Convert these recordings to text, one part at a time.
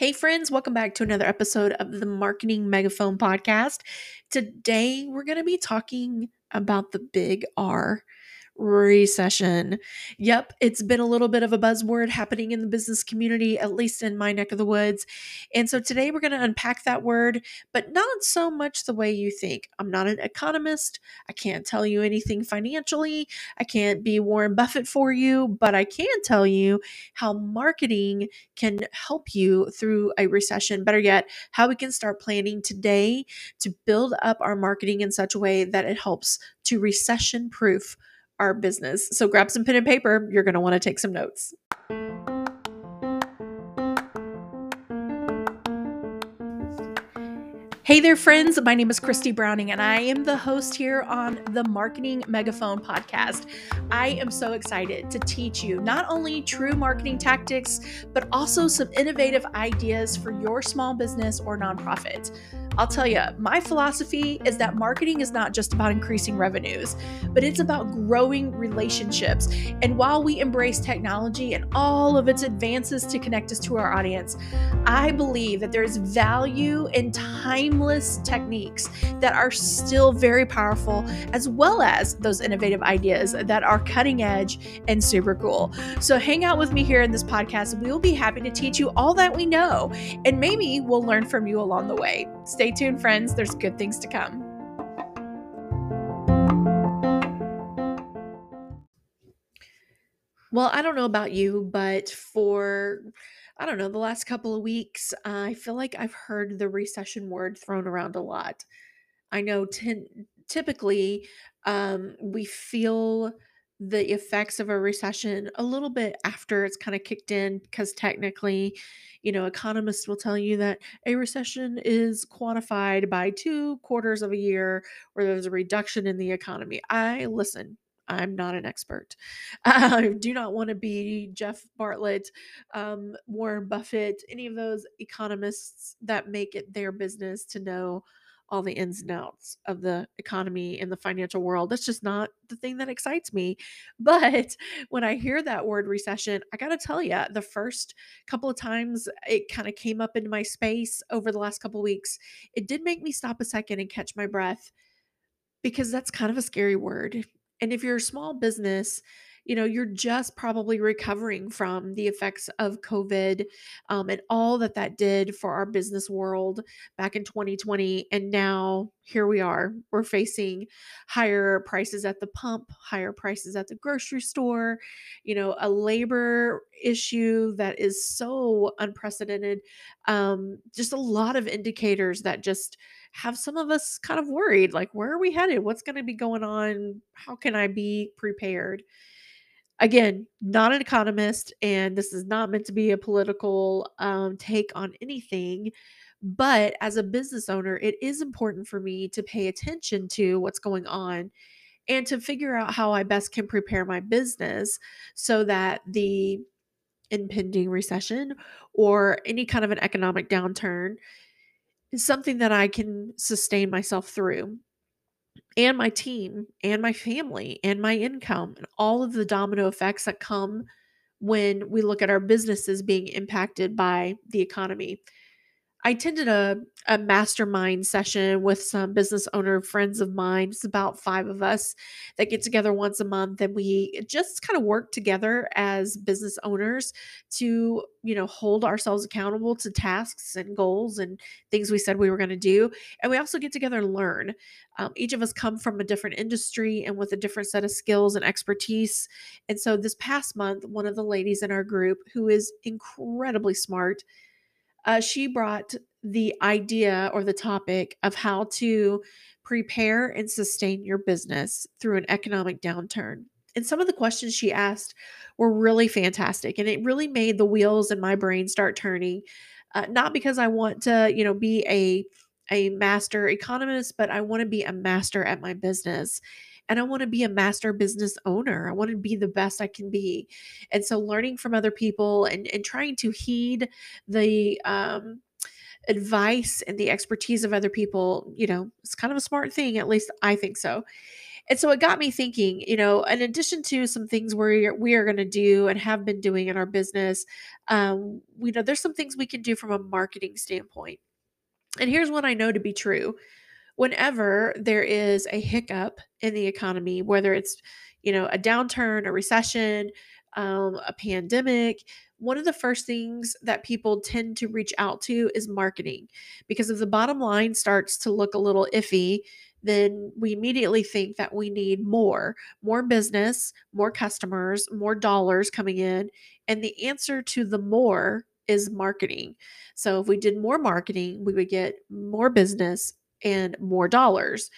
Hey, friends, welcome back to another episode of the Marketing Megaphone Podcast. Today, we're going to be talking about the big R recession. Yep, it's been a little bit of a buzzword happening in the business community, at least in my neck of the woods. And so today we're going to unpack that word, but not so much the way you think. I'm not an economist. I can't tell you anything financially. I can't be Warren Buffett for you, but I can tell you how marketing can help you through a recession. Better yet, how we can start planning today to build up our marketing in such a way that it helps to recession proof our business. So grab some pen and paper. You're going to want to take some notes. Hey there, friends. My name is Christy Browning, and I am the host here on the Marketing Megaphone podcast. I am so excited to teach you not only true marketing tactics, but also some innovative ideas for your small business or nonprofit. I'll tell you, my philosophy is that marketing is not just about increasing revenues, but it's about growing relationships. And while we embrace technology and all of its advances to connect us to our audience, I believe that there's value in timeless techniques that are still very powerful, as well as those innovative ideas that are cutting edge and super cool. So hang out with me here in this podcast. We will be happy to teach you all that we know, and maybe we'll learn from you along the way. Stay tuned, friends. There's good things to come. Well, I don't know about you, but for, I don't know, the last couple of weeks, I feel like I've heard the recession word thrown around a lot. I know typically um, we feel the effects of a recession a little bit after it's kind of kicked in because technically you know economists will tell you that a recession is quantified by two quarters of a year where there's a reduction in the economy i listen I'm not an expert. I do not want to be Jeff Bartlett, um, Warren Buffett, any of those economists that make it their business to know all the ins and outs of the economy and the financial world. That's just not the thing that excites me. But when I hear that word recession, I got to tell you, the first couple of times it kind of came up into my space over the last couple of weeks, it did make me stop a second and catch my breath because that's kind of a scary word. And if you're a small business, you know, you're just probably recovering from the effects of COVID um, and all that that did for our business world back in 2020. And now here we are. We're facing higher prices at the pump, higher prices at the grocery store, you know, a labor issue that is so unprecedented. Um, just a lot of indicators that just have some of us kind of worried like, where are we headed? What's going to be going on? How can I be prepared? Again, not an economist, and this is not meant to be a political um, take on anything. But as a business owner, it is important for me to pay attention to what's going on and to figure out how I best can prepare my business so that the impending recession or any kind of an economic downturn is something that I can sustain myself through and my team and my family and my income and all of the domino effects that come when we look at our businesses being impacted by the economy. I attended a, a mastermind session with some business owner friends of mine. It's about five of us that get together once a month and we just kind of work together as business owners to, you know, hold ourselves accountable to tasks and goals and things we said we were going to do. And we also get together and learn. Um, each of us come from a different industry and with a different set of skills and expertise. And so this past month, one of the ladies in our group who is incredibly smart, uh, she brought the idea or the topic of how to prepare and sustain your business through an economic downturn. And some of the questions she asked were really fantastic. And it really made the wheels in my brain start turning. Uh, not because I want to, you know, be a a master economist, but I want to be a master at my business and I want to be a master business owner. I want to be the best I can be. And so learning from other people and, and trying to heed the um, advice and the expertise of other people, you know, it's kind of a smart thing. At least I think so. And so it got me thinking, you know, in addition to some things we we are going to do and have been doing in our business, um, we know there's some things we can do from a marketing standpoint. And here's what I know to be true. Whenever there is a hiccup in the economy, whether it's, you know, a downturn, a recession, um, a pandemic, one of the first things that people tend to reach out to is marketing. Because if the bottom line starts to look a little iffy, then we immediately think that we need more, more business, more customers, more dollars coming in. And the answer to the more is marketing. So if we did more marketing, we would get more business and more dollars.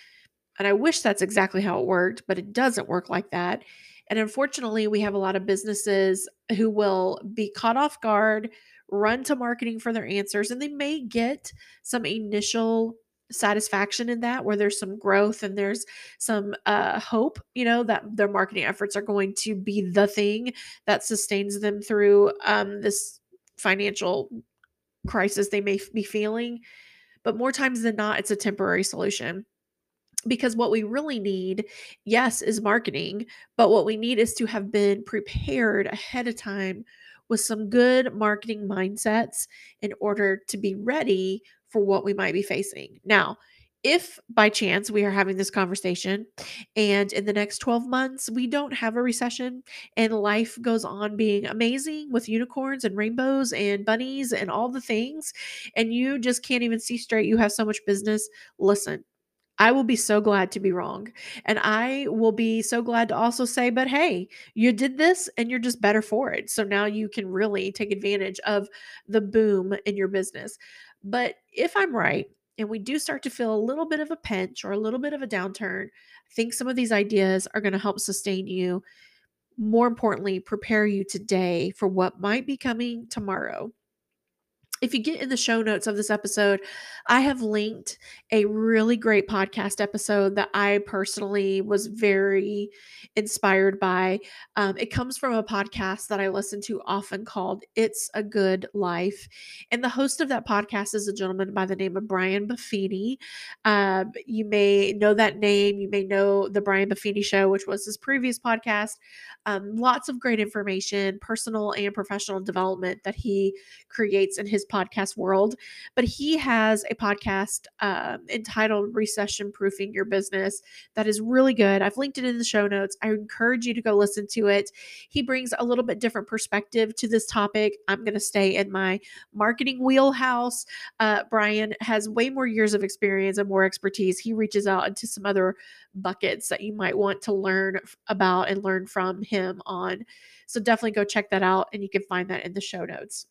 And I wish that's exactly how it worked, but it doesn't work like that. And unfortunately, we have a lot of businesses who will be caught off guard, run to marketing for their answers, and they may get some initial satisfaction in that where there's some growth and there's some uh, hope you know that their marketing efforts are going to be the thing that sustains them through um, this financial crisis they may be feeling but more times than not it's a temporary solution because what we really need, yes, is marketing, but what we need is to have been prepared ahead of time with some good marketing mindsets in order to be ready for what we might be facing. Now, if by chance we are having this conversation and in the next 12 months we don't have a recession and life goes on being amazing with unicorns and rainbows and bunnies and all the things, and you just can't even see straight, you have so much business, listen, I will be so glad to be wrong. And I will be so glad to also say, but hey, you did this and you're just better for it. So now you can really take advantage of the boom in your business. But if I'm right, and we do start to feel a little bit of a pinch or a little bit of a downturn, I think some of these ideas are going to help sustain you. More importantly, prepare you today for what might be coming tomorrow if you get in the show notes of this episode, I have linked a really great podcast episode that I personally was very inspired by. Um, it comes from a podcast that I listen to often called It's a Good Life. And the host of that podcast is a gentleman by the name of Brian Buffini. Um, you may know that name. You may know The Brian Buffini Show, which was his previous podcast. Um, lots of great information, personal and professional development that he creates in his podcast world. But he has a podcast uh, entitled Recession Proofing Your Business that is really good. I've linked it in the show notes. I encourage you to go listen to it. He brings a little bit different perspective to this topic. I'm going to stay in my marketing wheelhouse. Uh, Brian has way more years of experience and more expertise. He reaches out into some other buckets that you might want to learn about and learn from him on. So definitely go check that out and you can find that in the show notes.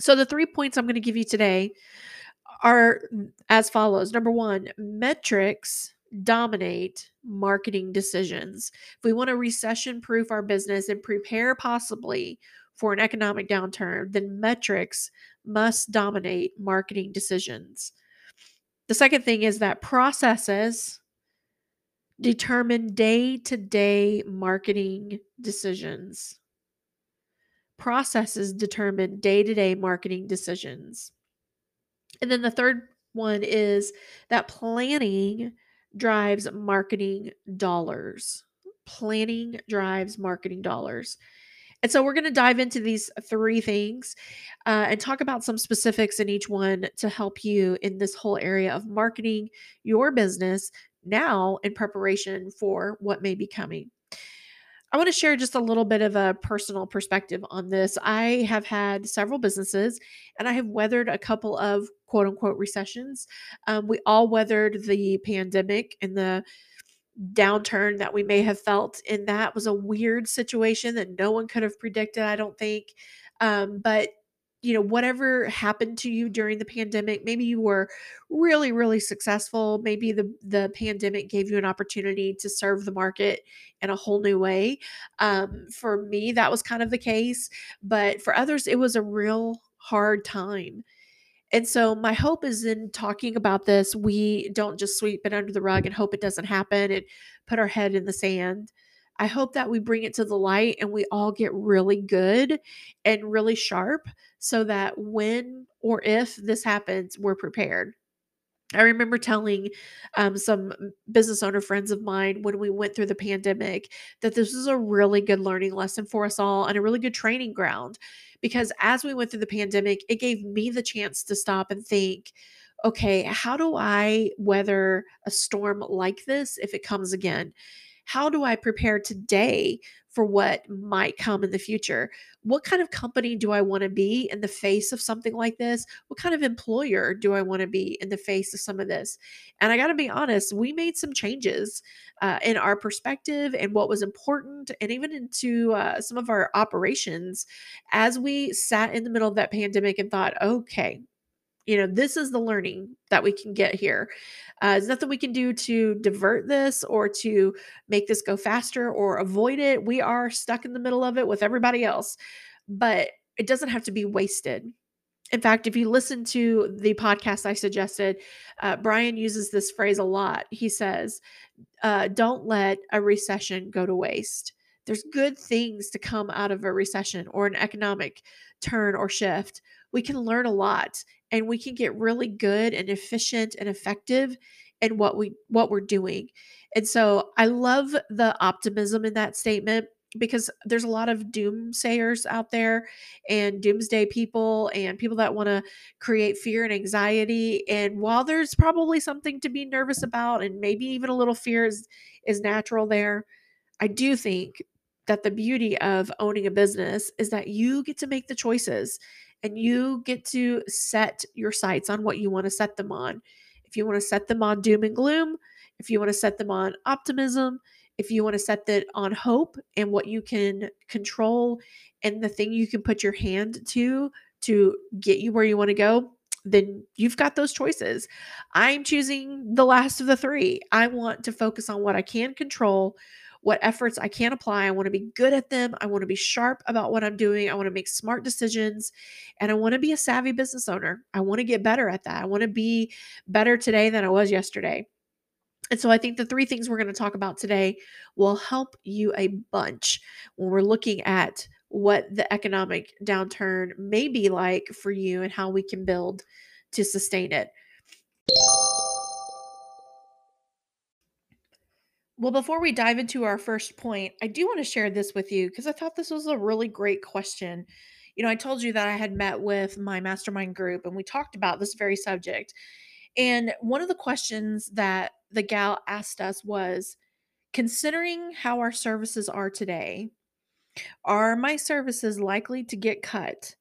So the three points I'm going to give you today are as follows. Number 1, metrics dominate marketing decisions. If we want to recession proof our business and prepare possibly for an economic downturn, then metrics must dominate marketing decisions. The second thing is that processes determine day to day marketing decisions. Processes determine day to day marketing decisions. And then the third one is that planning drives marketing dollars. Planning drives marketing dollars. And so we're going to dive into these three things uh, and talk about some specifics in each one to help you in this whole area of marketing your business now in preparation for what may be coming. I want to share just a little bit of a personal perspective on this. I have had several businesses and I have weathered a couple of quote unquote recessions. Um, we all weathered the pandemic and the downturn that we may have felt in that was a weird situation that no one could have predicted, I don't think. Um, but you know, whatever happened to you during the pandemic, maybe you were really, really successful. Maybe the the pandemic gave you an opportunity to serve the market in a whole new way. Um, for me, that was kind of the case, but for others, it was a real hard time. And so, my hope is in talking about this, we don't just sweep it under the rug and hope it doesn't happen and put our head in the sand. I hope that we bring it to the light and we all get really good and really sharp so that when or if this happens, we're prepared. I remember telling um, some business owner friends of mine when we went through the pandemic that this was a really good learning lesson for us all and a really good training ground. Because as we went through the pandemic, it gave me the chance to stop and think, okay, how do I weather a storm like this if it comes again? How do I prepare today for what might come in the future? What kind of company do I want to be in the face of something like this? What kind of employer do I want to be in the face of some of this? And I got to be honest, we made some changes uh, in our perspective and what was important, and even into uh, some of our operations as we sat in the middle of that pandemic and thought, okay, you know, this is the learning that we can get here. Uh, there's nothing we can do to divert this or to make this go faster or avoid it. We are stuck in the middle of it with everybody else, but it doesn't have to be wasted. In fact, if you listen to the podcast I suggested, uh, Brian uses this phrase a lot. He says, uh, Don't let a recession go to waste. There's good things to come out of a recession or an economic turn or shift. We can learn a lot and we can get really good and efficient and effective in what we what we're doing. And so I love the optimism in that statement because there's a lot of doomsayers out there and doomsday people and people that want to create fear and anxiety and while there's probably something to be nervous about and maybe even a little fear is is natural there i do think that the beauty of owning a business is that you get to make the choices and mm-hmm. you get to set your sights on what you want to set them on. If you want to set them on doom and gloom, if you want to set them on optimism, if you want to set that on hope and what you can control and the thing you can put your hand to to get you where you want to go, then you've got those choices. I'm choosing the last of the three. I want to focus on what I can control, what efforts I can apply. I want to be good at them. I want to be sharp about what I'm doing. I want to make smart decisions and I want to be a savvy business owner. I want to get better at that. I want to be better today than I was yesterday. And so I think the three things we're going to talk about today will help you a bunch when we're looking at what the economic downturn may be like for you and how we can build to sustain it. Well, before we dive into our first point, I do want to share this with you because I thought this was a really great question. You know, I told you that I had met with my mastermind group and we talked about this very subject. And one of the questions that the gal asked us was considering how our services are today, are my services likely to get cut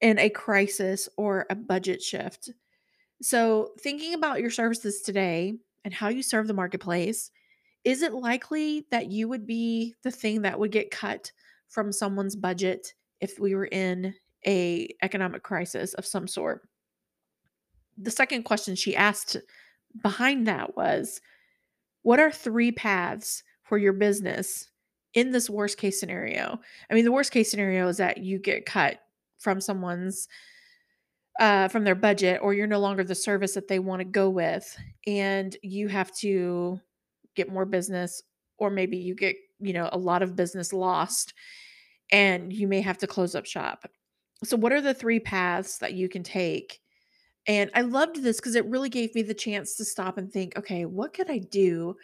in a crisis or a budget shift? So, thinking about your services today and how you serve the marketplace, is it likely that you would be the thing that would get cut from someone's budget if we were in a economic crisis of some sort? The second question she asked behind that was what are three paths for your business in this worst case scenario? I mean, the worst case scenario is that you get cut from someone's uh, from their budget or you're no longer the service that they want to go with and you have to get more business or maybe you get, you know, a lot of business lost and you may have to close up shop. So what are the three paths that you can take? And I loved this because it really gave me the chance to stop and think, okay, what could I do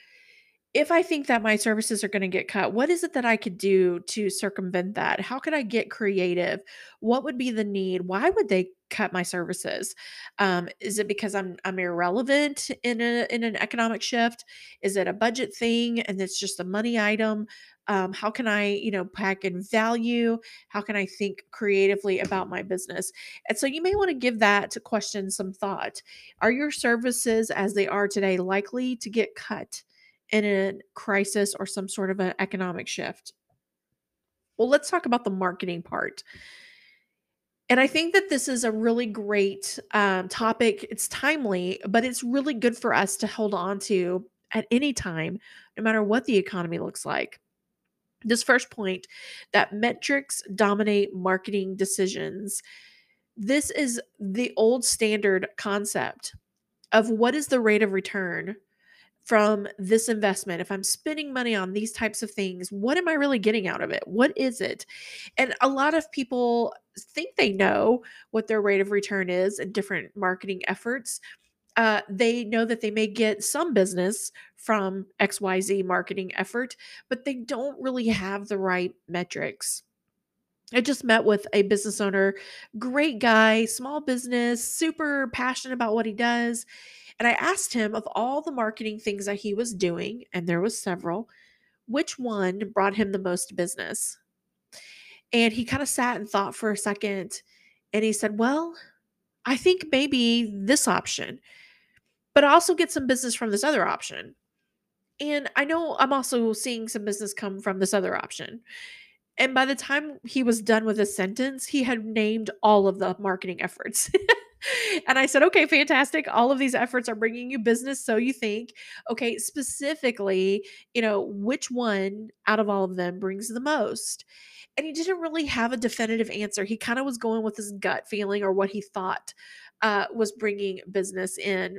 if I think that my services are going to get cut, what is it that I could do to circumvent that? How could I get creative? What would be the need? Why would they cut my services? Um, is it because I'm I'm irrelevant in a in an economic shift? Is it a budget thing and it's just a money item? Um, how can I, you know, pack in value? How can I think creatively about my business? And so you may want to give that question some thought. Are your services as they are today likely to get cut? In a crisis or some sort of an economic shift. Well, let's talk about the marketing part. And I think that this is a really great um, topic. It's timely, but it's really good for us to hold on to at any time, no matter what the economy looks like. This first point that metrics dominate marketing decisions. This is the old standard concept of what is the rate of return from this investment, if I'm spending money on these types of things, what am I really getting out of it? What is it? And a lot of people think they know what their rate of return is in different marketing efforts. uh, they know that they may get some business from XYZ marketing effort, but they don't really have the right metrics. I just met with a business owner, great guy, small business, super passionate about what he does. And I asked him of all the marketing things that he was doing, and there was several, which one brought him the most business? And he kind of sat and thought for a second and he said, "Well, I think maybe this option, but I also get some business from this other option. And I know I'm also seeing some business come from this other option." And by the time he was done with his sentence, he had named all of the marketing efforts. and I said, okay, fantastic. All of these efforts are bringing you business. So you think, okay, specifically, you know, which one out of all of them brings the most? And he didn't really have a definitive answer. He kind of was going with his gut feeling or what he thought uh, was bringing business in.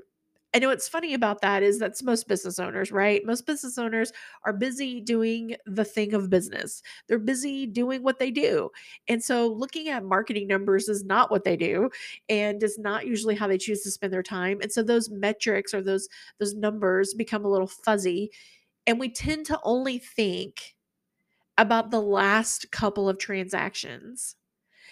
I know what's funny about that is that's most business owners, right? Most business owners are busy doing the thing of business. They're busy doing what they do. And so looking at marketing numbers is not what they do and is not usually how they choose to spend their time. And so those metrics or those those numbers become a little fuzzy and we tend to only think about the last couple of transactions.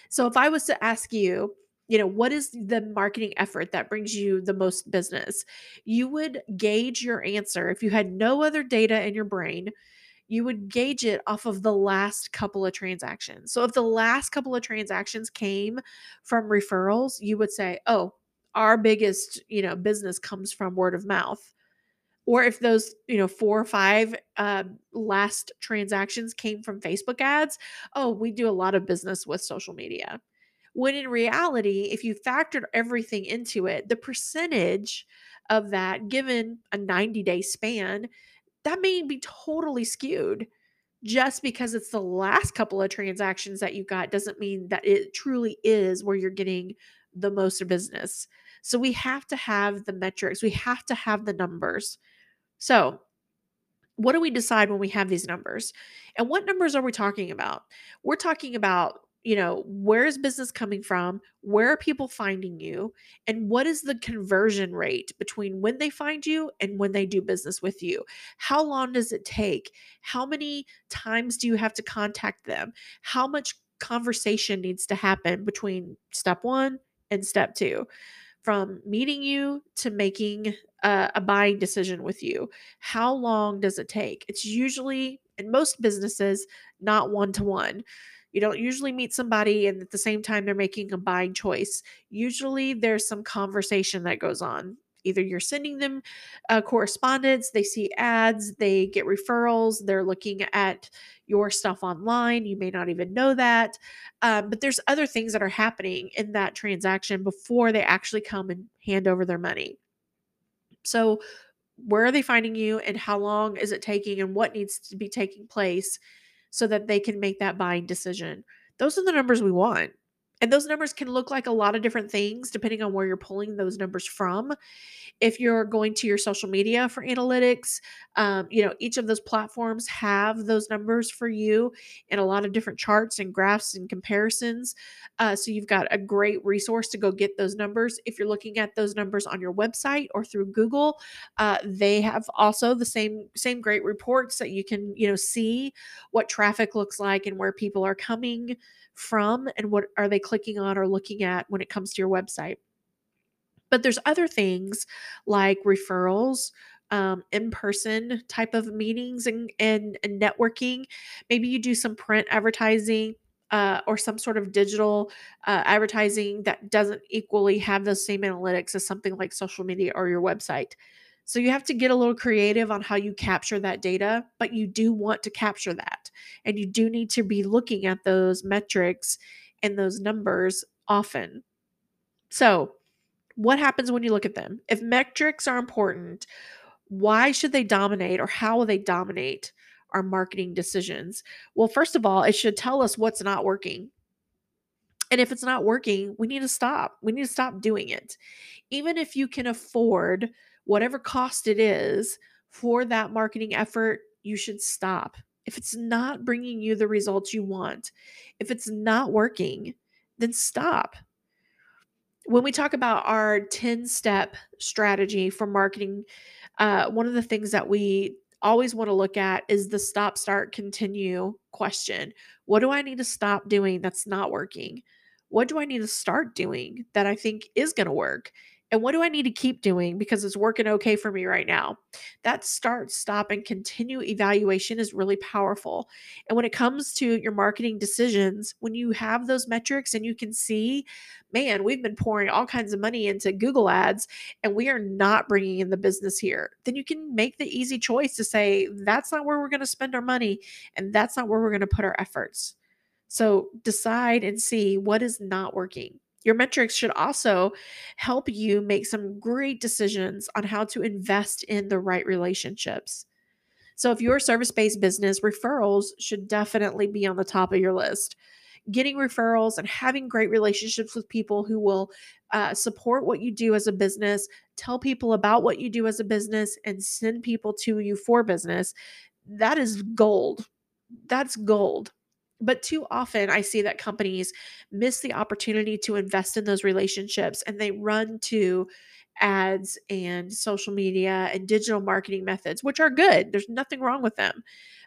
So if I was to ask you, you know, what is the marketing effort that brings you the most business? You would gauge your answer if you had no other data in your brain. You would gauge it off of the last couple of transactions. So if the last couple of transactions came from referrals, you would say, "Oh, our biggest, you know, business comes from word of mouth." Or if those, you know, 4 or 5, um, last transactions came from Facebook ads, "Oh, we do a lot of business with social media." When in reality, if you factored everything into it, the percentage of that given a 90-day span, that may be totally skewed. Just because it's the last couple of transactions that you got doesn't mean that it truly is where you're getting the most business. So we have to have the metrics, we have to have the numbers. So, what do we decide when we have these numbers? And what numbers are we talking about? We're talking about, you know, where is business coming from? Where are people finding you? And what is the conversion rate between when they find you and when they do business with you? How long does it take? How many times do you have to contact them? How much conversation needs to happen between step one and step two? from meeting you to making a, a buying decision with you. How long does it take? It's usually, in most businesses, not one to one. You don't usually meet somebody and at the same time they're making a buying choice. Usually there's some conversation that goes on. Either you're sending them uh, correspondence, they see ads, they get referrals, they're looking at your stuff online. You may not even know that. Um, but there's other things that are happening in that transaction before they actually come and hand over their money. So, where are they finding you and how long is it taking and what needs to be taking place so that they can make that buying decision? Those are the numbers we want. And those numbers can look like a lot of different things depending on where you're pulling those numbers from. If you're going to your social media for analytics, um, you know, each of those platforms have those numbers for you in a lot of different charts and graphs and comparisons. Uh, so you've got a great resource to go get those numbers. If you're looking at those numbers on your website or through Google, uh, they have also the same same great reports that you can you know see what traffic looks like and where people are coming from and what are they clicking on or looking at when it comes to your website. But there's other things like referrals, um, in-person type of meetings and, and, and networking. Maybe you do some print advertising uh, or some sort of digital uh, advertising that doesn't equally have those same analytics as something like social media or your website. So you have to get a little creative on how you capture that data, but you do want to capture that. And you do need to be looking at those metrics and those numbers often. So, what happens when you look at them? If metrics are important, why should they dominate or how will they dominate our marketing decisions? Well, first of all, it should tell us what's not working. And if it's not working, we need to stop. We need to stop doing it. Even if you can afford whatever cost it is for that marketing effort, you should stop. If it's not bringing you the results you want, if it's not working, then stop. when we talk about our 10 step strategy for marketing, uh, one of the things that we always want to look at is the stop, start, continue question. What do I need to stop doing that's not working? What do I need to start doing that I think is going to work? And what do I need to keep doing because it's working okay for me right now? That start, stop, and continue evaluation is really powerful. And when it comes to your marketing decisions, when you have those metrics and you can see, man, we've been pouring all kinds of money into Google ads and we are not bringing in the business here, then you can make the easy choice to say, that's not where we're going to spend our money and that's not where we're going to put our efforts. So decide and see what is not working. Your metrics should also help you make some great decisions on how to invest in the right relationships. So, if you're a service based business, referrals should definitely be on the top of your list. Getting referrals and having great relationships with people who will uh, support what you do as a business, tell people about what you do as a business, and send people to you for business that is gold. That's gold. But too often, I see that companies miss the opportunity to invest in those relationships and they run to ads and social media and digital marketing methods, which are good. There's nothing wrong with them.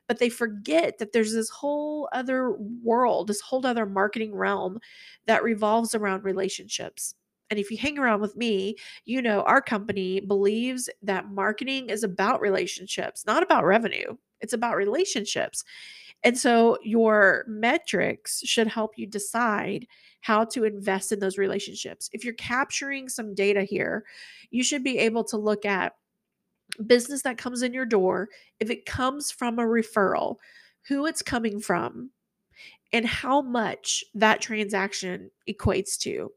But they forget that there's this whole other world, this whole other marketing realm that revolves around relationships. And if you hang around with me, you know our company believes that marketing is about relationships, not about revenue. It's about relationships. And so your metrics should help you decide how to invest in those relationships. If you're capturing some data here, you should be able to look at business that comes in your door, if it comes from a referral, who it's coming from, and how much that transaction equates to.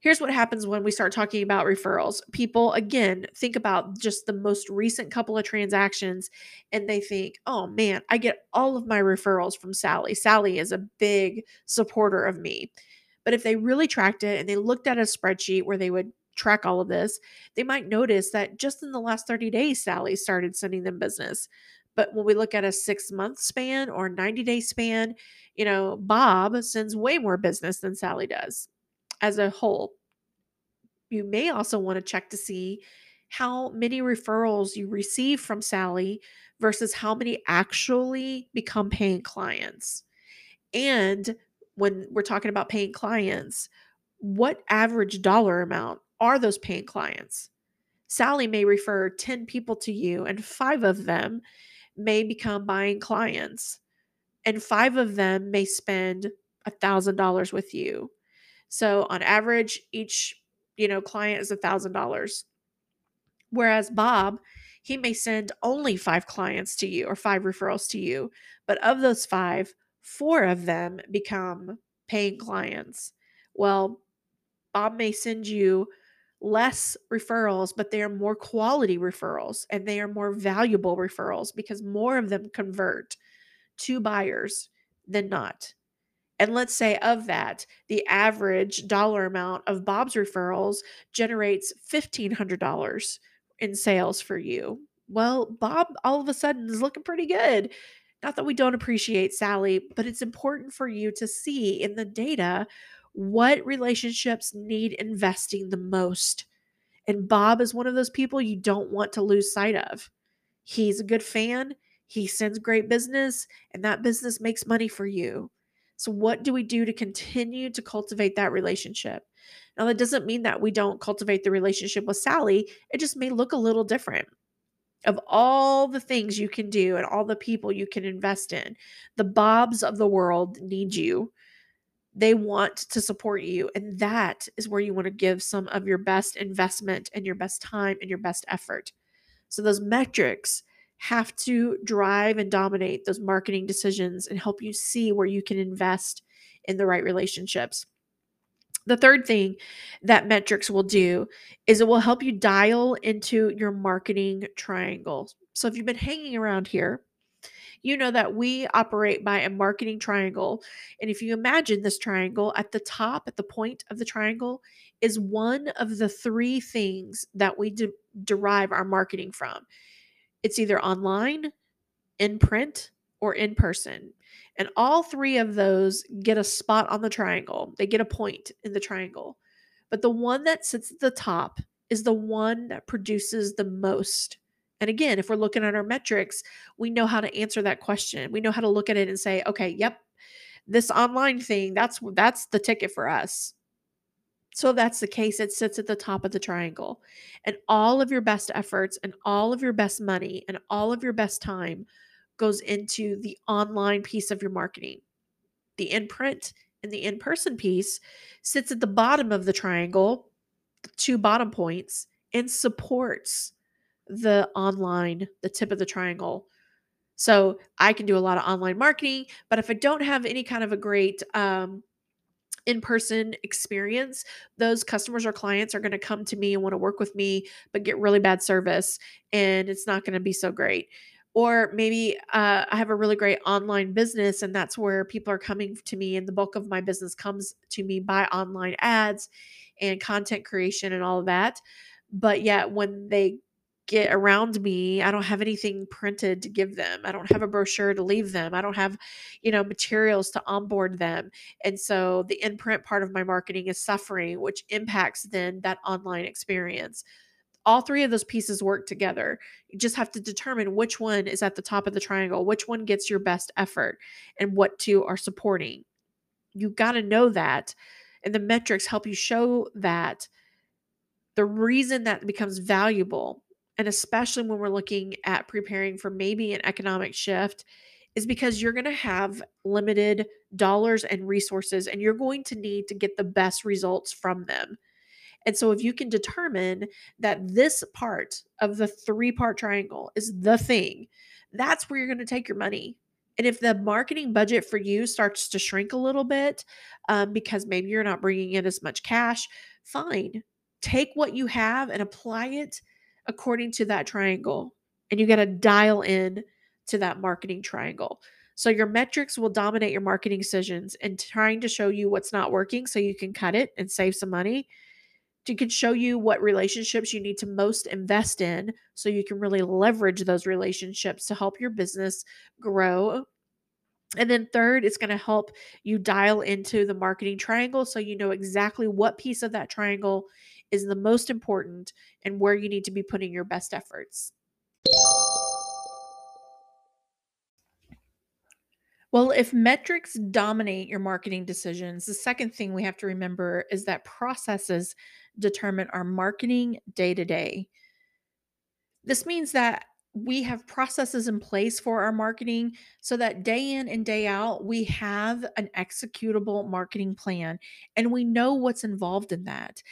Here's what happens when we start talking about referrals. People, again, think about just the most recent couple of transactions and they think, oh man, I get all of my referrals from Sally. Sally is a big supporter of me. But if they really tracked it and they looked at a spreadsheet where they would track all of this, they might notice that just in the last 30 days, Sally started sending them business. But when we look at a six month span or 90 day span, you know, Bob sends way more business than Sally does as a whole. You may also want to check to see how many referrals you receive from Sally versus how many actually become paying clients. And when we're talking about paying clients, what average dollar amount are those paying clients? Sally may refer 10 people to you, and five of them may become buying clients, and five of them may spend $1,000 with you. So on average, each you know client is a thousand dollars. Whereas Bob, he may send only five clients to you or five referrals to you, but of those five, four of them become paying clients. Well, Bob may send you less referrals, but they are more quality referrals and they are more valuable referrals because more of them convert to buyers than not. And let's say of that, the average dollar amount of Bob's referrals generates $1,500 in sales for you. Well, Bob all of a sudden is looking pretty good. Not that we don't appreciate Sally, but it's important for you to see in the data what relationships need investing the most. And Bob is one of those people you don't want to lose sight of. He's a good fan, he sends great business, and that business makes money for you. So, what do we do to continue to cultivate that relationship? Now, that doesn't mean that we don't cultivate the relationship with Sally, it just may look a little different. Of all the things you can do and all the people you can invest in, the Bobs of the world need you. They want to support you. And that is where you want to give some of your best investment and your best time and your best effort. So, those metrics have to drive and dominate those marketing decisions and help you see where you can invest in the right relationships. The third thing that metrics will do is it will help you dial into your marketing triangle. So if you've been hanging around here, you know that we operate by a marketing triangle. And if you imagine this triangle at the top, at the point of the triangle, is one of the three things that we de- derive our marketing from. It's either online, in print, or in person. And all three of those get a spot on the triangle. They get a point in the triangle. but the one that sits at the top is the one that produces the most. And again, if we're looking at our metrics, we know how to answer that question. We know how to look at it and say, okay, yep, this online thing, that's that's the ticket for us. So that's the case, it sits at the top of the triangle. And all of your best efforts and all of your best money and all of your best time goes into the online piece of your marketing. The in print and the in person piece sits at the bottom of the triangle, the two bottom points, and supports the online, the tip of the triangle. So I can do a lot of online marketing, but if I don't have any kind of a great um, in person experience, those customers or clients are going to come to me and want to work with me, but get really bad service and it's not going to be so great. Or maybe uh, I have a really great online business and that's where people are coming to me, and the bulk of my business comes to me by online ads and content creation and all of that. But yet, when they get around me. I don't have anything printed to give them. I don't have a brochure to leave them. I don't have, you know, materials to onboard them. And so the in print part of my marketing is suffering, which impacts then that online experience. All three of those pieces work together. You just have to determine which one is at the top of the triangle, which one gets your best effort, and what two are supporting. You got to know that. And the metrics help you show that the reason that becomes valuable and especially when we're looking at preparing for maybe an economic shift, is because you're going to have limited dollars and resources and you're going to need to get the best results from them. And so, if you can determine that this part of the three part triangle is the thing, that's where you're going to take your money. And if the marketing budget for you starts to shrink a little bit um, because maybe you're not bringing in as much cash, fine. Take what you have and apply it according to that triangle. And you got to dial in to that marketing triangle. So your metrics will dominate your marketing decisions and trying to show you what's not working so you can cut it and save some money. You can show you what relationships you need to most invest in so you can really leverage those relationships to help your business grow. And then third, it's going to help you dial into the marketing triangle so you know exactly what piece of that triangle is the most important and where you need to be putting your best efforts. Well, if metrics dominate your marketing decisions, the second thing we have to remember is that processes determine our marketing day to day. This means that we have processes in place for our marketing so that day in and day out, we have an executable marketing plan and we know what's involved in that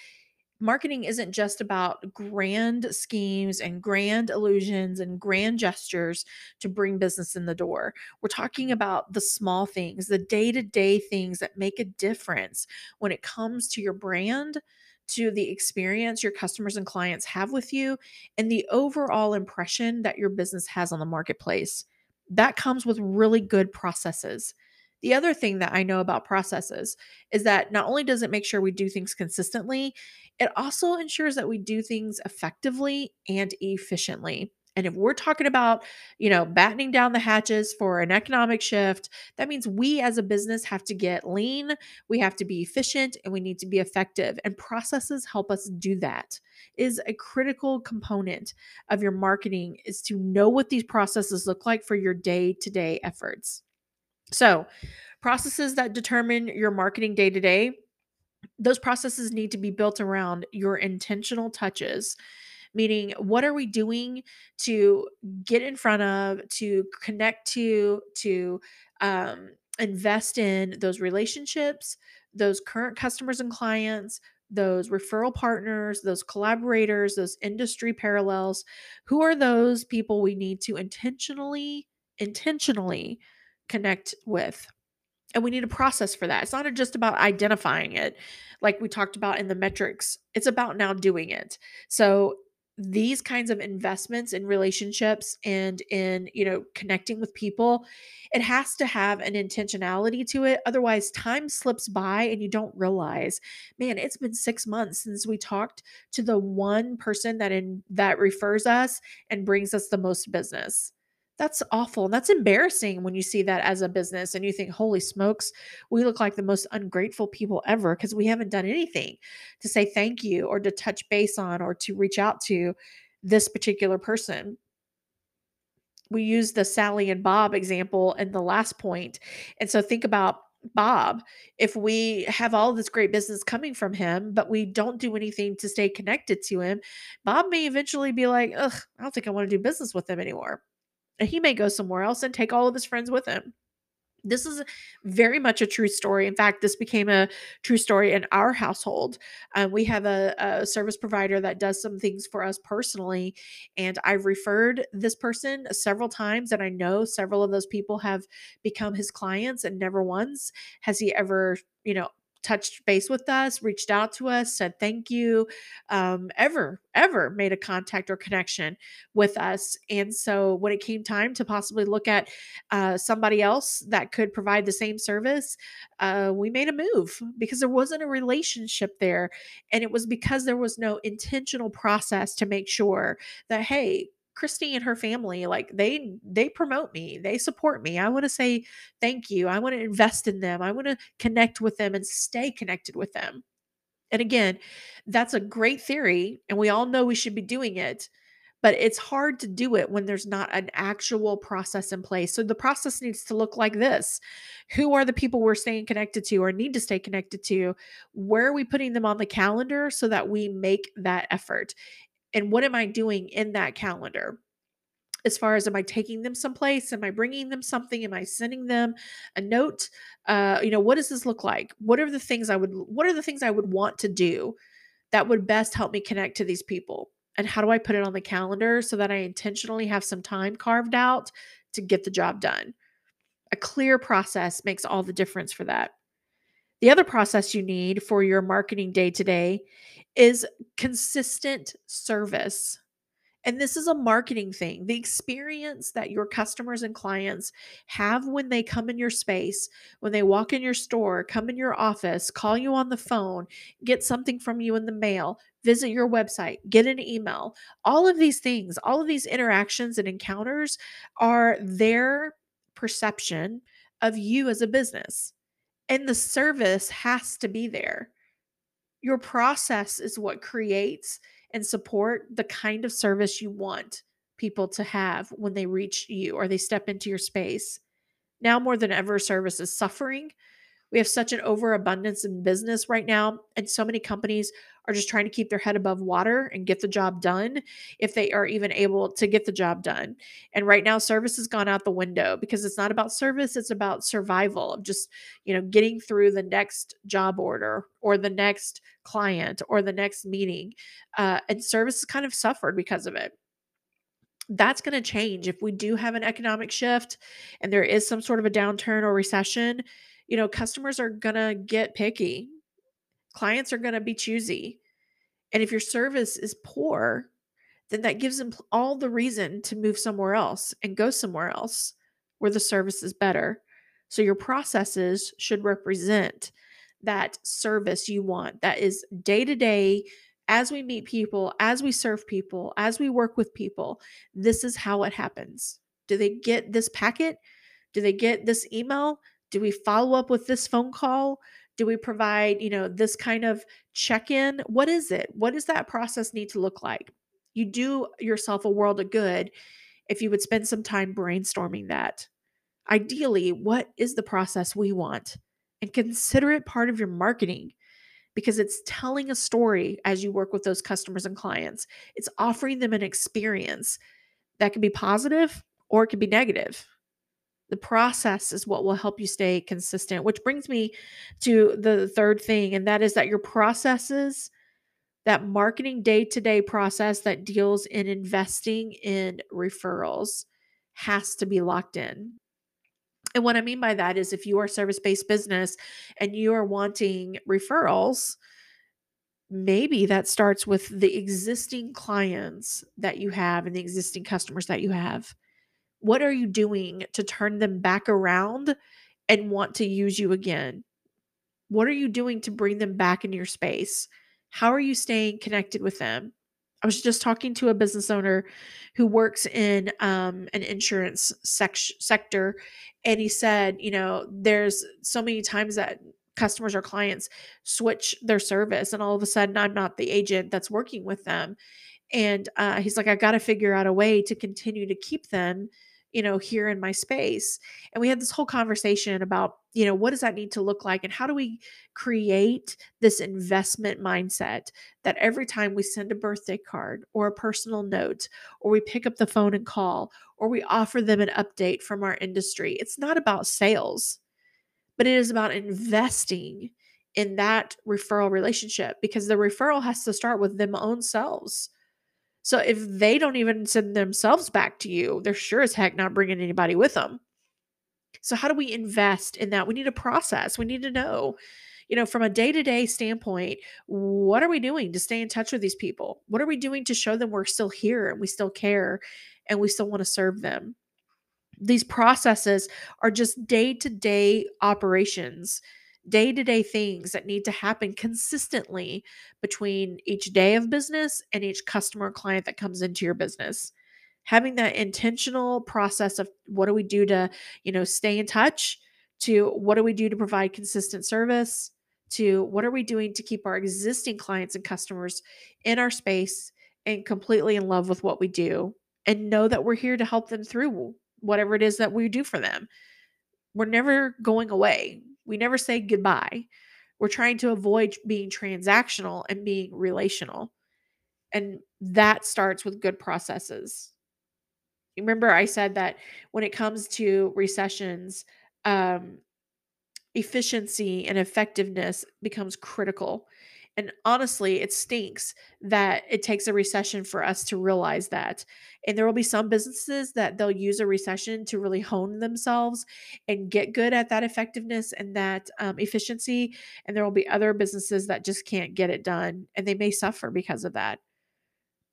marketing isn't just about grand schemes and grand illusions and grand gestures to bring business in the door. We're talking about the small things, the day to day things that make a difference when it comes to your brand, to the experience your customers and clients have with you, and the overall impression that your business has on the marketplace. That comes with really good processes. The other thing that I know about processes is that not only does it make sure we do things consistently, it also ensures that we do things effectively and efficiently. And if we're talking about, you know, battening down the hatches for an economic shift, that means we as a business have to get lean, we have to be efficient, and we need to be effective. And processes help us do that. Is a critical component of your marketing is to know what these processes look like for your day-to-day efforts. So, processes that determine your marketing day to day, those processes need to be built around your intentional touches. Meaning, what are we doing to get in front of, to connect to, to um, invest in those relationships, those current customers and clients, those referral partners, those collaborators, those industry parallels? Who are those people we need to intentionally, intentionally connect with. And we need a process for that. It's not just about identifying it, like we talked about in the metrics. It's about now doing it. So these kinds of investments in relationships and in you know connecting with people it has to have an intentionality to it otherwise time slips by and you don't realize man it's been 6 months since we talked to the one person that in that refers us and brings us the most business That's awful. And that's embarrassing when you see that as a business and you think, holy smokes, we look like the most ungrateful people ever because we haven't done anything to say thank you or to touch base on or to reach out to this particular person. We use the Sally and Bob example in the last point. And so think about Bob. If we have all this great business coming from him, but we don't do anything to stay connected to him, Bob may eventually be like, ugh, I don't think I want to do business with him anymore. He may go somewhere else and take all of his friends with him. This is very much a true story. In fact, this became a true story in our household. Um, we have a, a service provider that does some things for us personally, and I've referred this person several times, and I know several of those people have become his clients, and never once has he ever, you know, touched base with us, reached out to us, said thank you, um, ever, ever made a contact or connection with us. And so when it came time to possibly look at uh, somebody else that could provide the same service, uh, we made a move because there wasn't a relationship there. And it was because there was no intentional process to make sure that, hey, Christy and her family, like they they promote me, they support me. I want to say thank you. I want to invest in them. I want to connect with them and stay connected with them. And again, that's a great theory, and we all know we should be doing it, but it's hard to do it when there's not an actual process in place. So the process needs to look like this Who are the people we're staying connected to or need to stay connected to? Where are we putting them on the calendar so that we make that effort? And what am I doing in that calendar? As far as am I taking them someplace? Am I bringing them something? Am I sending them a note? Uh, you know, what does this look like? What are the things I would what are the things I would want to do that would best help me connect to these people? And how do I put it on the calendar so that I intentionally have some time carved out to get the job done? A clear process makes all the difference for that. The other process you need for your marketing day to day is consistent service. And this is a marketing thing. The experience that your customers and clients have when they come in your space, when they walk in your store, come in your office, call you on the phone, get something from you in the mail, visit your website, get an email, all of these things, all of these interactions and encounters are their perception of you as a business. And the service has to be there. Your process is what creates and support the kind of service you want people to have when they reach you or they step into your space. Now more than ever, service is suffering we have such an overabundance in business right now, and so many companies are just trying to keep their head above water and get the job done if they are even able to get the job done. And right now service has gone out the window because it's not about service, it's about survival of just, you know, getting through the next job order or the next client or the next meeting. Uh, and service has kind of suffered because of it that's going to change if we do have an economic shift and there is some sort of a downturn or recession you know, customers are going to get picky. Clients are going to be choosy. And if your service is poor, then that gives them all the reason to move somewhere else and go somewhere else where the service is better. So your processes should represent that service you want that is day to day as we meet people, as we serve people, as we work with people. This is how it happens. Do they get this packet? Do they get this email? Do we follow up with this phone call? Do we provide, you know, this kind of check-in? What is it? What does that process need to look like? You do yourself a world of good if you would spend some time brainstorming that. Ideally, what is the process we want? And consider it part of your marketing because it's telling a story as you work with those customers and clients. It's offering them an experience that can be positive or it can be negative. The process is what will help you stay consistent, which brings me to the third thing, and that is that your processes, that marketing day to day process that deals in investing in referrals, has to be locked in. And what I mean by that is if you are service based business and you are wanting referrals, maybe that starts with the existing clients that you have and the existing customers that you have what are you doing to turn them back around and want to use you again? What are you doing to bring them back into your space? How are you staying connected with them? I was just talking to a business owner who works in um, an insurance sec- sector, and he said, you know, there's so many times that customers or clients switch their service, and all of a sudden, I'm not the agent that's working with them. And uh, he's like, I got to figure out a way to continue to keep them you know, here in my space. And we had this whole conversation about, you know, what does that need to look like and how do we create this investment mindset that every time we send a birthday card or a personal note or we pick up the phone and call or we offer them an update from our industry, it's not about sales, but it is about investing in that referral relationship because the referral has to start with them own selves so if they don't even send themselves back to you, they're sure as heck not bringing anybody with them. So how do we invest in that? We need a process. We need to know, you know, from a day-to-day standpoint, what are we doing to stay in touch with these people? What are we doing to show them we're still here and we still care and we still want to serve them? These processes are just day-to-day operations day to day things that need to happen consistently between each day of business and each customer client that comes into your business. Having that intentional process of what do we do to, you know, stay in touch, to what do we do to provide consistent service, to what are we doing to keep our existing clients and customers in our space and completely in love with what we do and know that we're here to help them through whatever it is that we do for them. We're never going away. We never say goodbye. We're trying to avoid being transactional and being relational. And that starts with good processes. Remember, I said that when it comes to recessions, um, efficiency and effectiveness becomes critical. And honestly, it stinks that it takes a recession for us to realize that. And there will be some businesses that they'll use a recession to really hone themselves and get good at that effectiveness and that um, efficiency. And there will be other businesses that just can't get it done and they may suffer because of that.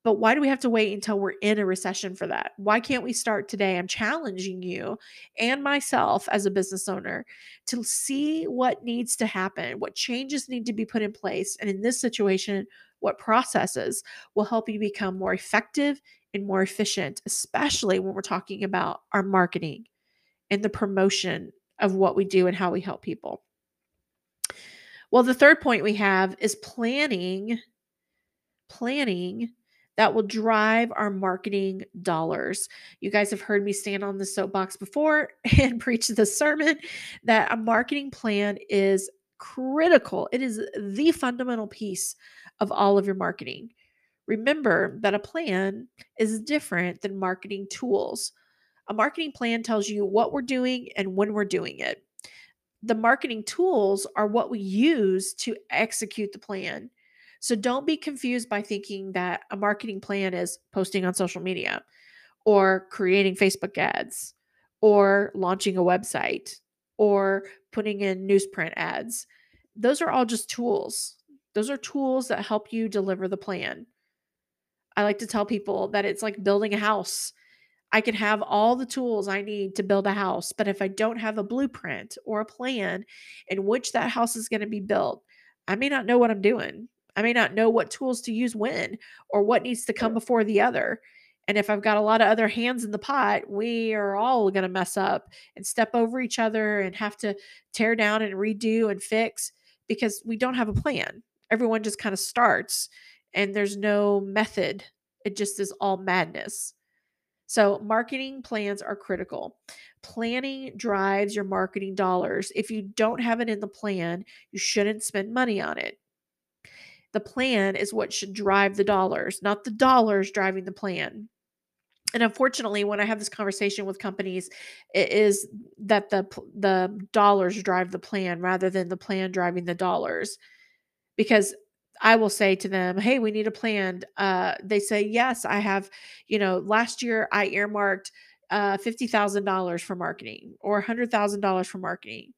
But why do we have to wait until we're in a recession for that? Why can't we start today? I'm challenging you and myself as a business owner to see what needs to happen, what changes need to be put in place. And in this situation, what processes will help you become more effective and more efficient, especially when we're talking about our marketing and the promotion of what we do and how we help people. Well, the third point we have is planning. Planning that will drive our marketing dollars. You guys have heard me stand on the soapbox before and preach the sermon that a marketing plan is critical. It is the fundamental piece of all of your marketing. Remember that a plan is different than marketing tools. A marketing plan tells you what we're doing and when we're doing it. The marketing tools are what we use to execute the plan. So don't be confused by thinking that a marketing plan is posting on social media or creating Facebook ads or launching a website or putting in newsprint ads. Those are all just tools. Those are tools that help you deliver the plan. I like to tell people that it's like building a house. I can have all the tools I need to build a house, but if I don't have a blueprint or a plan in which that house is going to be built, I may not know what I'm doing. I may not know what tools to use when or what needs to come before the other. And if I've got a lot of other hands in the pot, we are all going to mess up and step over each other and have to tear down and redo and fix because we don't have a plan. Everyone just kind of starts and there's no method. It just is all madness. So, marketing plans are critical. Planning drives your marketing dollars. If you don't have it in the plan, you shouldn't spend money on it. The plan is what should drive the dollars, not the dollars driving the plan. And unfortunately, when I have this conversation with companies, it is that the the dollars drive the plan rather than the plan driving the dollars. Because I will say to them, "Hey, we need a plan." Uh, they say, "Yes, I have." You know, last year I earmarked uh, fifty thousand dollars for marketing or hundred thousand dollars for marketing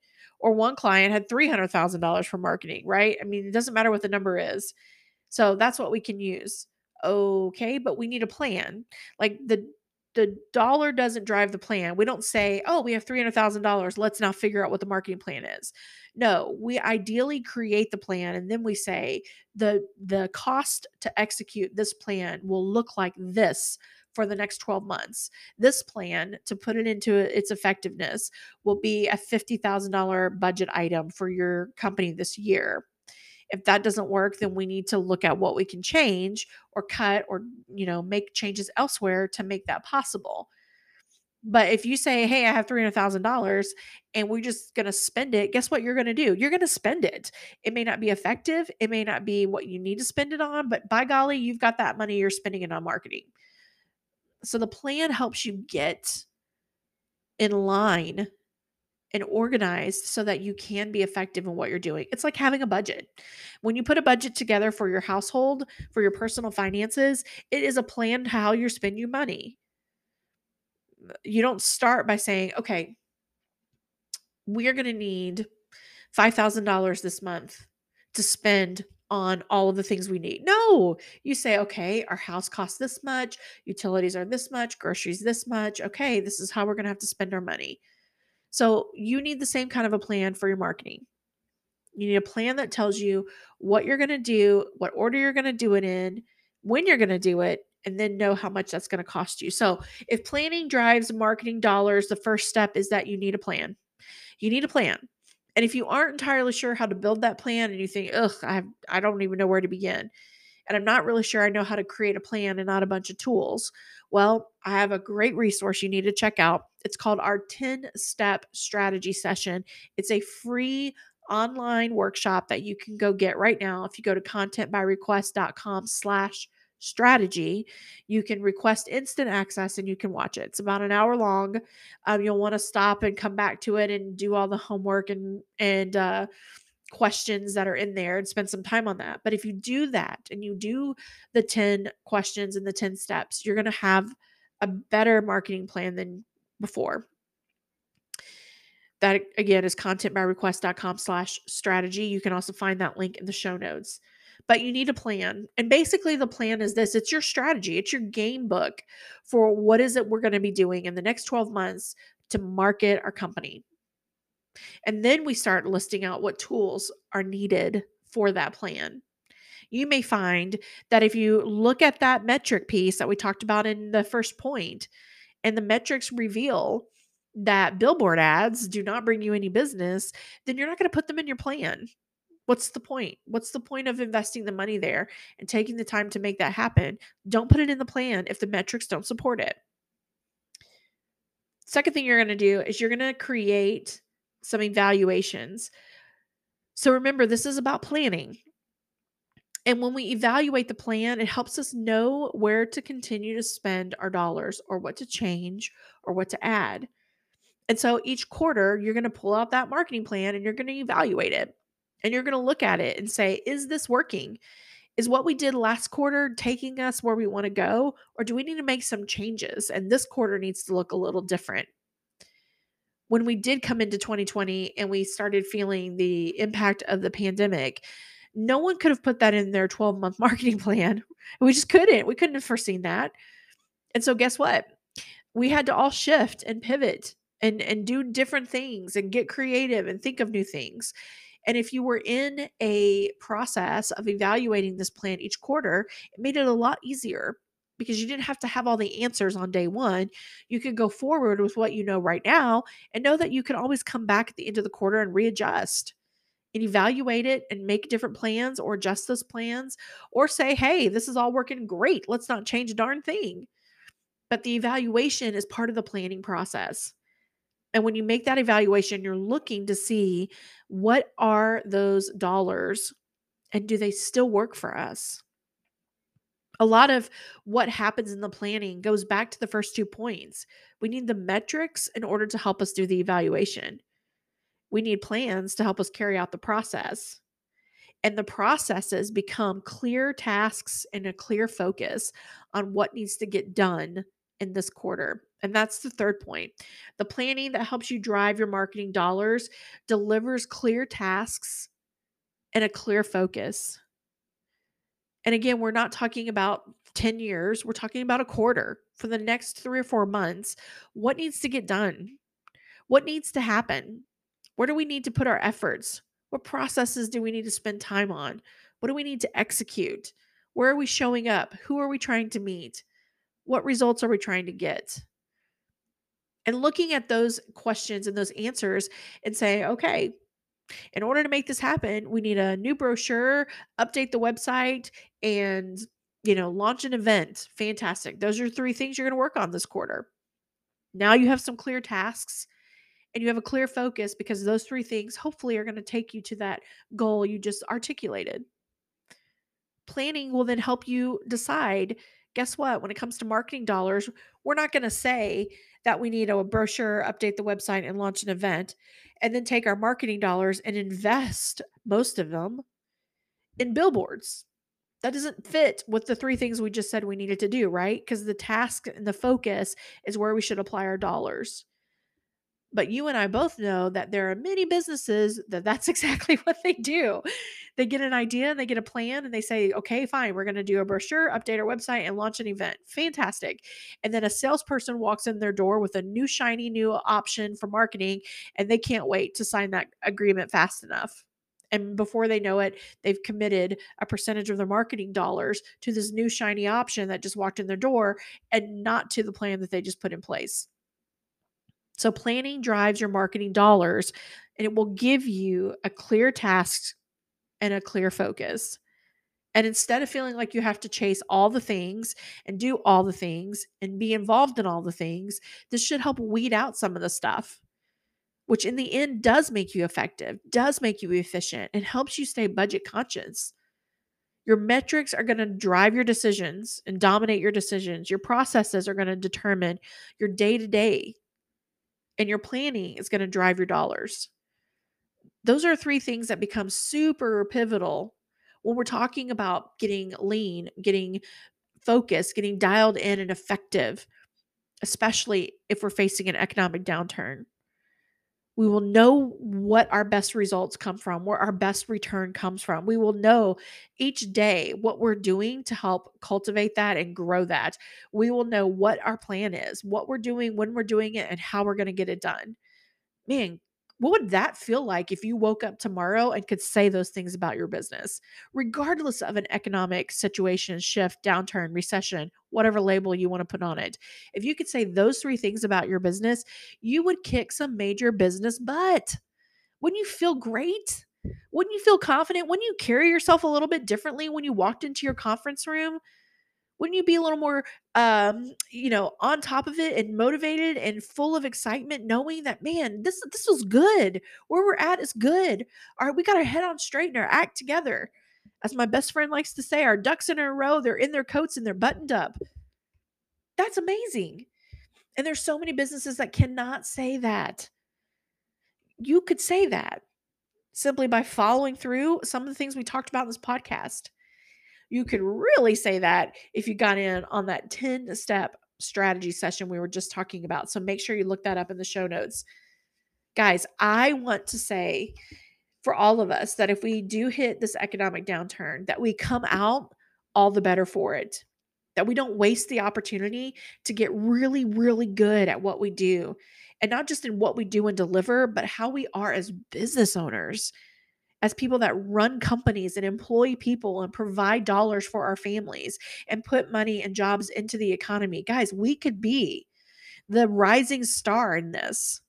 or one client had $300,000 for marketing, right? I mean, it doesn't matter what the number is. So that's what we can use. Okay, but we need a plan. Like the the dollar doesn't drive the plan. We don't say, "Oh, we have $300,000. Let's now figure out what the marketing plan is." No, we ideally create the plan and then we say the the cost to execute this plan will look like this for the next 12 months. This plan to put it into its effectiveness will be a $50,000 budget item for your company this year. If that doesn't work, then we need to look at what we can change or cut or, you know, make changes elsewhere to make that possible. But if you say, "Hey, I have $300,000 and we're just going to spend it," guess what you're going to do? You're going to spend it. It may not be effective, it may not be what you need to spend it on, but by golly, you've got that money you're spending it on marketing. So the plan helps you get in line and organized so that you can be effective in what you're doing. It's like having a budget. When you put a budget together for your household, for your personal finances, it is a plan to how you're spending your money. You don't start by saying, okay, we're going to need $5,000 this month to spend on all of the things we need. No, you say, okay, our house costs this much, utilities are this much, groceries this much. Okay, this is how we're going to have to spend our money. So you need the same kind of a plan for your marketing. You need a plan that tells you what you're going to do, what order you're going to do it in, when you're going to do it, and then know how much that's going to cost you. So, if planning drives marketing dollars, the first step is that you need a plan. You need a plan. And if you aren't entirely sure how to build that plan and you think, ugh, I, I don't even know where to begin, and I'm not really sure I know how to create a plan and not a bunch of tools, well, I have a great resource you need to check out. It's called our 10 step strategy session. It's a free online workshop that you can go get right now if you go to contentbyrequest.com slash strategy, you can request instant access and you can watch it. It's about an hour long. Um, you'll want to stop and come back to it and do all the homework and and uh, questions that are in there and spend some time on that. But if you do that and you do the 10 questions and the 10 steps, you're going to have a better marketing plan than before. That again is contentbyrequest.com slash strategy. You can also find that link in the show notes but you need a plan. And basically, the plan is this it's your strategy, it's your game book for what is it we're going to be doing in the next 12 months to market our company. And then we start listing out what tools are needed for that plan. You may find that if you look at that metric piece that we talked about in the first point, and the metrics reveal that billboard ads do not bring you any business, then you're not going to put them in your plan. What's the point? What's the point of investing the money there and taking the time to make that happen? Don't put it in the plan if the metrics don't support it. Second thing you're going to do is you're going to create some evaluations. So remember, this is about planning. And when we evaluate the plan, it helps us know where to continue to spend our dollars or what to change or what to add. And so each quarter, you're going to pull out that marketing plan and you're going to evaluate it and you're going to look at it and say, is this working? Is what we did last quarter taking us where we want to go? Or do we need to make some changes? And this quarter needs to look a little different. When we did come into 2020 and we started feeling the impact of the pandemic, no one could have put that in their 12 month marketing plan. We just couldn't. We couldn't have foreseen that. And so, guess what? We had to all shift and pivot and, and do different things and get creative and think of new things. And if you were in a process of evaluating this plan each quarter, it made it a lot easier because you didn't have to have all the answers on day one. You could go forward with what you know right now and know that you can always come back at the end of the quarter and readjust and evaluate it and make different plans or adjust those plans or say, hey, this is all working great. Let's not change a darn thing. But the evaluation is part of the planning process. And when you make that evaluation, you're looking to see what are those dollars and do they still work for us? A lot of what happens in the planning goes back to the first two points. We need the metrics in order to help us do the evaluation. We need plans to help us carry out the process. And the processes become clear tasks and a clear focus on what needs to get done in this quarter. And that's the third point. The planning that helps you drive your marketing dollars delivers clear tasks and a clear focus. And again, we're not talking about 10 years, we're talking about a quarter. for the next three or four months what needs to get done, what needs to happen, where do we need to put our efforts, what processes do we need to spend time on, what do we need to execute, where are we showing up, who are we trying to meet, what results are we trying to get. And looking at those questions and those answers and say, okay, in order to make this happen, we need a new brochure, update the website, and you know, launch an event. Fantastic. Those are three things you're going to work on this quarter. Now you have some clear tasks and you have a clear focus because those three things hopefully are going to take you to that goal you just articulated. Planning will then help you decide guess what? When it comes to marketing dollars, we're not going to say that we need a brochure, update the website, and launch an event, and then take our marketing dollars and invest most of them in billboards. That doesn't fit with the three things we just said we needed to do, right? Because the task and the focus is where we should apply our dollars. But you and I both know that there are many businesses that that's exactly what they do. They get an idea and they get a plan and they say, okay, fine, we're going to do a brochure, update our website, and launch an event. Fantastic. And then a salesperson walks in their door with a new, shiny new option for marketing and they can't wait to sign that agreement fast enough. And before they know it, they've committed a percentage of their marketing dollars to this new shiny option that just walked in their door and not to the plan that they just put in place. So, planning drives your marketing dollars and it will give you a clear task and a clear focus. And instead of feeling like you have to chase all the things and do all the things and be involved in all the things, this should help weed out some of the stuff, which in the end does make you effective, does make you efficient, and helps you stay budget conscious. Your metrics are going to drive your decisions and dominate your decisions. Your processes are going to determine your day to day and your planning is going to drive your dollars. Those are three things that become super pivotal when we're talking about getting lean, getting focused, getting dialed in and effective, especially if we're facing an economic downturn. We will know what our best results come from, where our best return comes from. We will know each day what we're doing to help cultivate that and grow that. We will know what our plan is, what we're doing, when we're doing it, and how we're going to get it done. Man, what would that feel like if you woke up tomorrow and could say those things about your business, regardless of an economic situation, shift, downturn, recession, whatever label you want to put on it? If you could say those three things about your business, you would kick some major business butt. Wouldn't you feel great? Wouldn't you feel confident? Wouldn't you carry yourself a little bit differently when you walked into your conference room? Wouldn't you be a little more um you know on top of it and motivated and full of excitement knowing that man this this was good. Where we're at is good. All right we got our head on straight and our act together. As my best friend likes to say our ducks in a row they're in their coats and they're buttoned up. That's amazing. And there's so many businesses that cannot say that. You could say that simply by following through some of the things we talked about in this podcast you could really say that if you got in on that 10 step strategy session we were just talking about. So make sure you look that up in the show notes. Guys, I want to say for all of us that if we do hit this economic downturn, that we come out all the better for it. That we don't waste the opportunity to get really, really good at what we do. And not just in what we do and deliver, but how we are as business owners as people that run companies and employ people and provide dollars for our families and put money and jobs into the economy. Guys, we could be the rising star in this,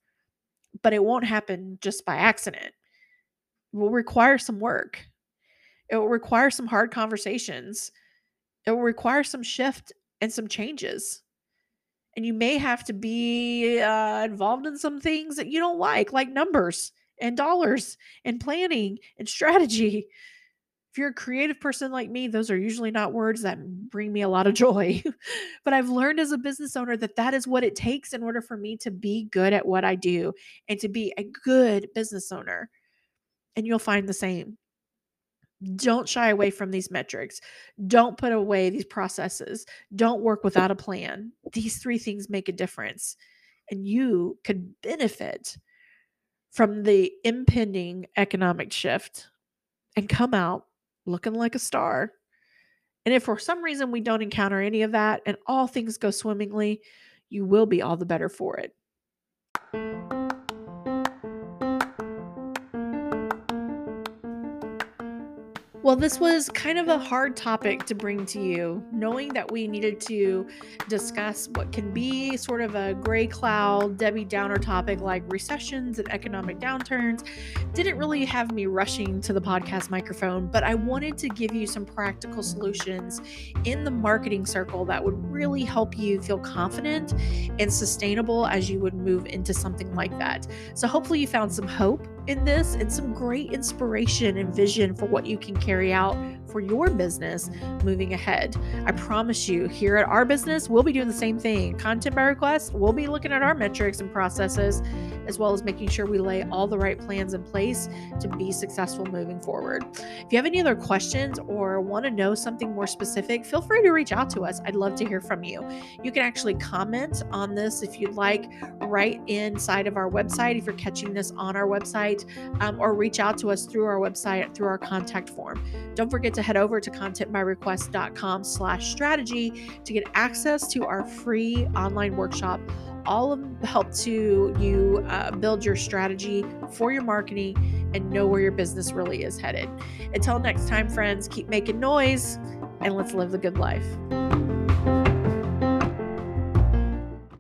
but it won't happen just by accident. It will require some work. It will require some hard conversations. It will require some shift and some changes. And you may have to be uh, involved in some things that you don't like, like numbers and dollars and planning and strategy. If you're a creative person like me, those are usually not words that bring me a lot of joy. but I've learned as a business owner that that is what it takes in order for me to be good at what I do and to be a good business owner. And you'll find the same. Don't shy away from these metrics. Don't put away these processes. Don't work without a plan. These three things make a difference. And you could benefit from the impending economic shift and come out looking like a star And if for some reason we don't encounter any of that and all things go swimmingly, you will be all the better for it. Well, this was kind of a hard topic to bring to you, knowing that we needed to discuss what can be sort of a gray cloud, Debbie Downer topic like recessions and economic downturns. Didn't really have me rushing to the podcast microphone, but I wanted to give you some practical solutions in the marketing circle that would really help you feel confident and sustainable as you would move into something like that. So, hopefully, you found some hope in this and some great inspiration and vision for what you can carry out for your business moving ahead. I promise you, here at our business, we'll be doing the same thing. Content by request, we'll be looking at our metrics and processes, as well as making sure we lay all the right plans in place to be successful moving forward. If you have any other questions or want to know something more specific, feel free to reach out to us. I'd love to hear from you. You can actually comment on this if you'd like, right inside of our website if you're catching this on our website, um, or reach out to us through our website through our contact form. Don't forget to head over to contentbyrequest.com slash strategy to get access to our free online workshop all of help to you uh, build your strategy for your marketing and know where your business really is headed. Until next time, friends, keep making noise and let's live the good life.